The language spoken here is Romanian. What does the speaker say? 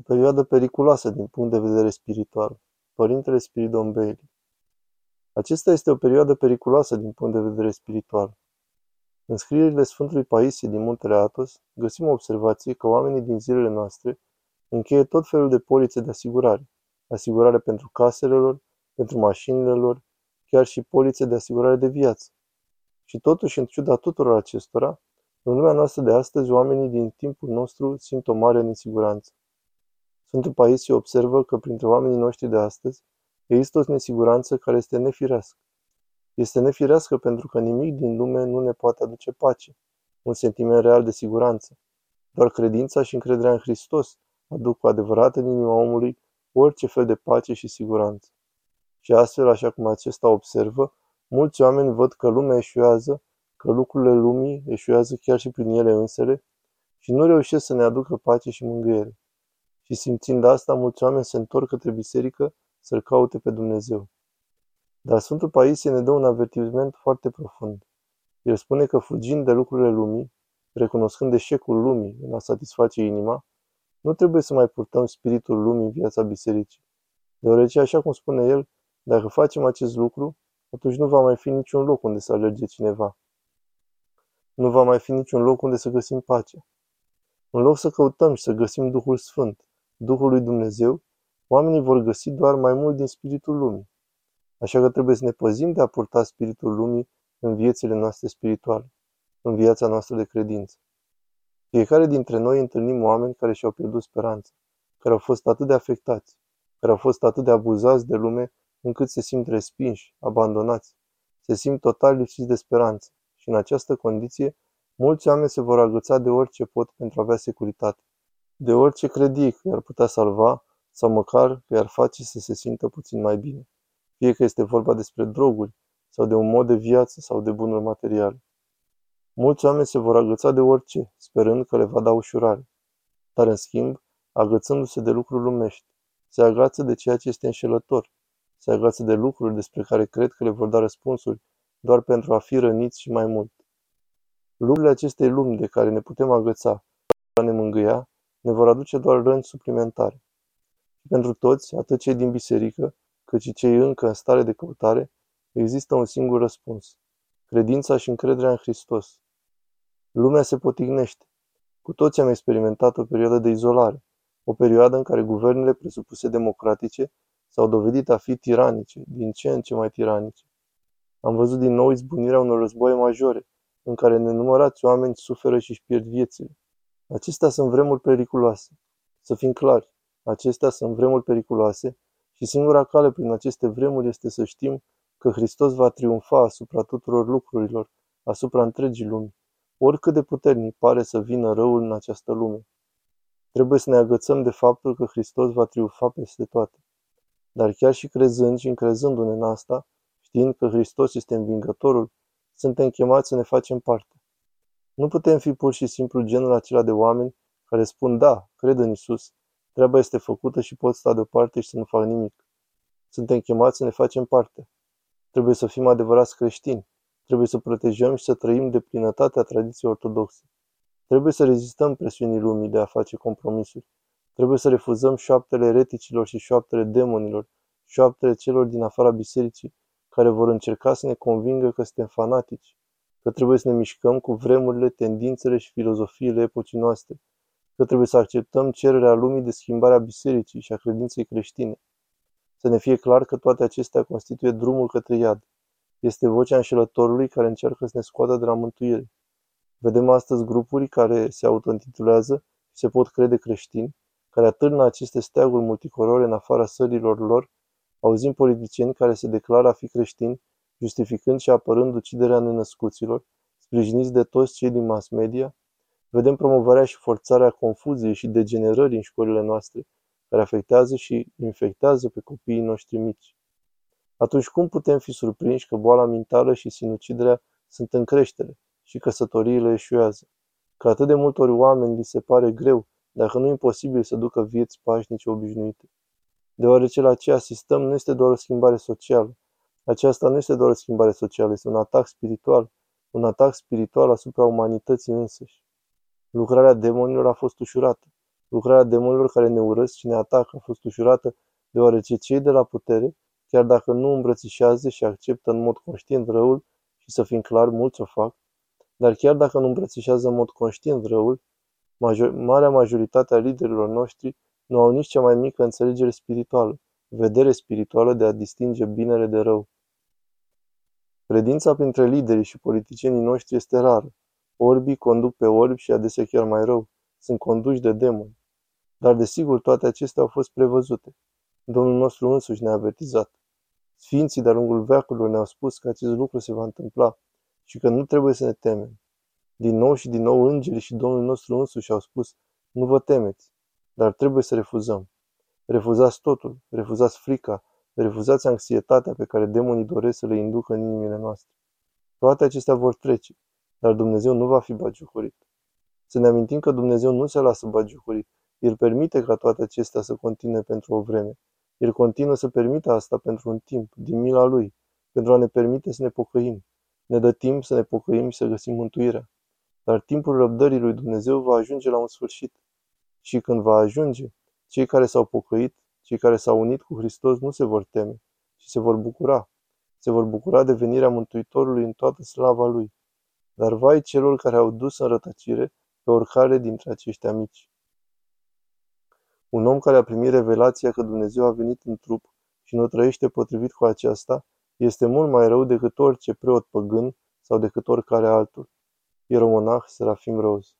O perioadă periculoasă din punct de vedere spiritual. Părintele Spiridon Bailey. Acesta este o perioadă periculoasă din punct de vedere spiritual. În scrierile Sfântului Paisie din Muntele Atos, găsim o observație că oamenii din zilele noastre încheie tot felul de polițe de asigurare. Asigurare pentru casele lor, pentru mașinile lor, chiar și polițe de asigurare de viață. Și totuși, în ciuda tuturor acestora, în lumea noastră de astăzi, oamenii din timpul nostru simt o mare nesiguranță. Sfântul Paisie observă că printre oamenii noștri de astăzi există o nesiguranță care este nefirească. Este nefirească pentru că nimic din lume nu ne poate aduce pace, un sentiment real de siguranță. Doar credința și încrederea în Hristos aduc cu adevărat în inima omului orice fel de pace și siguranță. Și astfel, așa cum acesta observă, mulți oameni văd că lumea eșuează, că lucrurile lumii eșuează chiar și prin ele însele și nu reușesc să ne aducă pace și mângâiere. Și simțind asta, mulți oameni se întorc către biserică să-L caute pe Dumnezeu. Dar Sfântul Paisie ne dă un avertisment foarte profund. El spune că fugind de lucrurile lumii, recunoscând eșecul lumii în a satisface inima, nu trebuie să mai purtăm spiritul lumii în viața bisericii. Deoarece, așa cum spune el, dacă facem acest lucru, atunci nu va mai fi niciun loc unde să alerge cineva. Nu va mai fi niciun loc unde să găsim pace. În loc să căutăm și să găsim Duhul Sfânt, Duhul lui Dumnezeu, oamenii vor găsi doar mai mult din spiritul lumii. Așa că trebuie să ne păzim de a purta spiritul lumii în viețile noastre spirituale, în viața noastră de credință. Fiecare dintre noi întâlnim oameni care și-au pierdut speranța, care au fost atât de afectați, care au fost atât de abuzați de lume încât se simt respinși, abandonați, se simt total lipsiți de speranță și în această condiție mulți oameni se vor agăța de orice pot pentru a avea securitate, de orice credie că i-ar putea salva sau măcar că i-ar face să se simtă puțin mai bine, fie că este vorba despre droguri sau de un mod de viață sau de bunuri materiale. Mulți oameni se vor agăța de orice, sperând că le va da ușurare. Dar, în schimb, agățându-se de lucruri lumești, se agață de ceea ce este înșelător, se agață de lucruri despre care cred că le vor da răspunsuri doar pentru a fi răniți și mai mult. Lucrurile acestei lumi de care ne putem agăța, a ne mângâia, ne vor aduce doar răni suplimentare. Și pentru toți, atât cei din biserică, cât și cei încă în stare de căutare, există un singur răspuns. Credința și încrederea în Hristos. Lumea se potignește. Cu toți am experimentat o perioadă de izolare, o perioadă în care guvernele presupuse democratice s-au dovedit a fi tiranice, din ce în ce mai tiranice. Am văzut din nou izbunirea unor războaie majore, în care nenumărați oameni suferă și își pierd viețile. Acestea sunt vremuri periculoase. Să fim clari, acestea sunt vremuri periculoase și singura cale prin aceste vremuri este să știm că Hristos va triumfa asupra tuturor lucrurilor, asupra întregii lumi, oricât de puternic pare să vină răul în această lume. Trebuie să ne agățăm de faptul că Hristos va triumfa peste toate. Dar chiar și crezând și încrezându-ne în asta, știind că Hristos este învingătorul, suntem chemați să ne facem parte. Nu putem fi pur și simplu genul acela de oameni care spun da, cred în Isus, treaba este făcută și pot sta deoparte și să nu fac nimic. Suntem chemați să ne facem parte. Trebuie să fim adevărați creștini. Trebuie să protejăm și să trăim de plinătatea tradiției ortodoxe. Trebuie să rezistăm presiunii lumii de a face compromisuri. Trebuie să refuzăm șoaptele ereticilor și șoaptele demonilor, șoaptele celor din afara bisericii, care vor încerca să ne convingă că suntem fanatici, că trebuie să ne mișcăm cu vremurile, tendințele și filozofiile epocii noastre, că trebuie să acceptăm cererea lumii de schimbarea bisericii și a credinței creștine. Să ne fie clar că toate acestea constituie drumul către iad. Este vocea înșelătorului care încearcă să ne scoată de la mântuire. Vedem astăzi grupuri care se autointitulează și se pot crede creștini, care atârnă aceste steaguri multicolore în afara sărilor lor, auzim politicieni care se declară a fi creștini, justificând și apărând uciderea nenăscuților, sprijiniți de toți cei din mass media, vedem promovarea și forțarea confuziei și degenerării în școlile noastre, care afectează și infectează pe copiii noștri mici. Atunci cum putem fi surprinși că boala mentală și sinuciderea sunt în creștere și căsătoriile eșuează? Că atât de multor oameni li se pare greu, dacă nu imposibil să ducă vieți pașnice obișnuite. Deoarece la ce asistăm nu este doar o schimbare socială. Aceasta nu este doar o schimbare socială, este un atac spiritual, un atac spiritual asupra umanității însăși. Lucrarea demonilor a fost ușurată. Lucrarea demonilor care ne urăsc și ne atacă a fost ușurată, deoarece cei de la putere, chiar dacă nu îmbrățișează și acceptă în mod conștient răul, și să fim clar, mulți o fac, dar chiar dacă nu îmbrățișează în mod conștient răul, major, marea majoritate a liderilor noștri nu au nici cea mai mică înțelegere spirituală, vedere spirituală de a distinge binele de rău. Credința printre liderii și politicienii noștri este rară. Orbii conduc pe orbi și adesea chiar mai rău. Sunt conduși de demoni. Dar desigur toate acestea au fost prevăzute. Domnul nostru însuși ne-a avertizat. Sfinții de-a lungul veacurilor ne-au spus că acest lucru se va întâmpla și că nu trebuie să ne temem. Din nou și din nou îngerii și Domnul nostru însuși au spus, nu vă temeți, dar trebuie să refuzăm. Refuzați totul, refuzați frica, refuzați anxietatea pe care demonii doresc să le inducă în inimile noastre. Toate acestea vor trece, dar Dumnezeu nu va fi bagiucurit. Să ne amintim că Dumnezeu nu se lasă bagiucurit. El permite ca toate acestea să continue pentru o vreme. El continuă să permită asta pentru un timp, din mila Lui, pentru a ne permite să ne pocăim. Ne dă timp să ne pocăim și să găsim mântuirea. Dar timpul răbdării lui Dumnezeu va ajunge la un sfârșit. Și când va ajunge, cei care s-au pocăit, cei care s-au unit cu Hristos nu se vor teme, ci se vor bucura. Se vor bucura de venirea Mântuitorului în toată slava Lui. Dar vai celor care au dus în rătăcire pe oricare dintre acești amici. Un om care a primit revelația că Dumnezeu a venit în trup și nu trăiește potrivit cu aceasta, este mult mai rău decât orice preot păgân sau decât oricare altul. Ieromonah Serafim Rose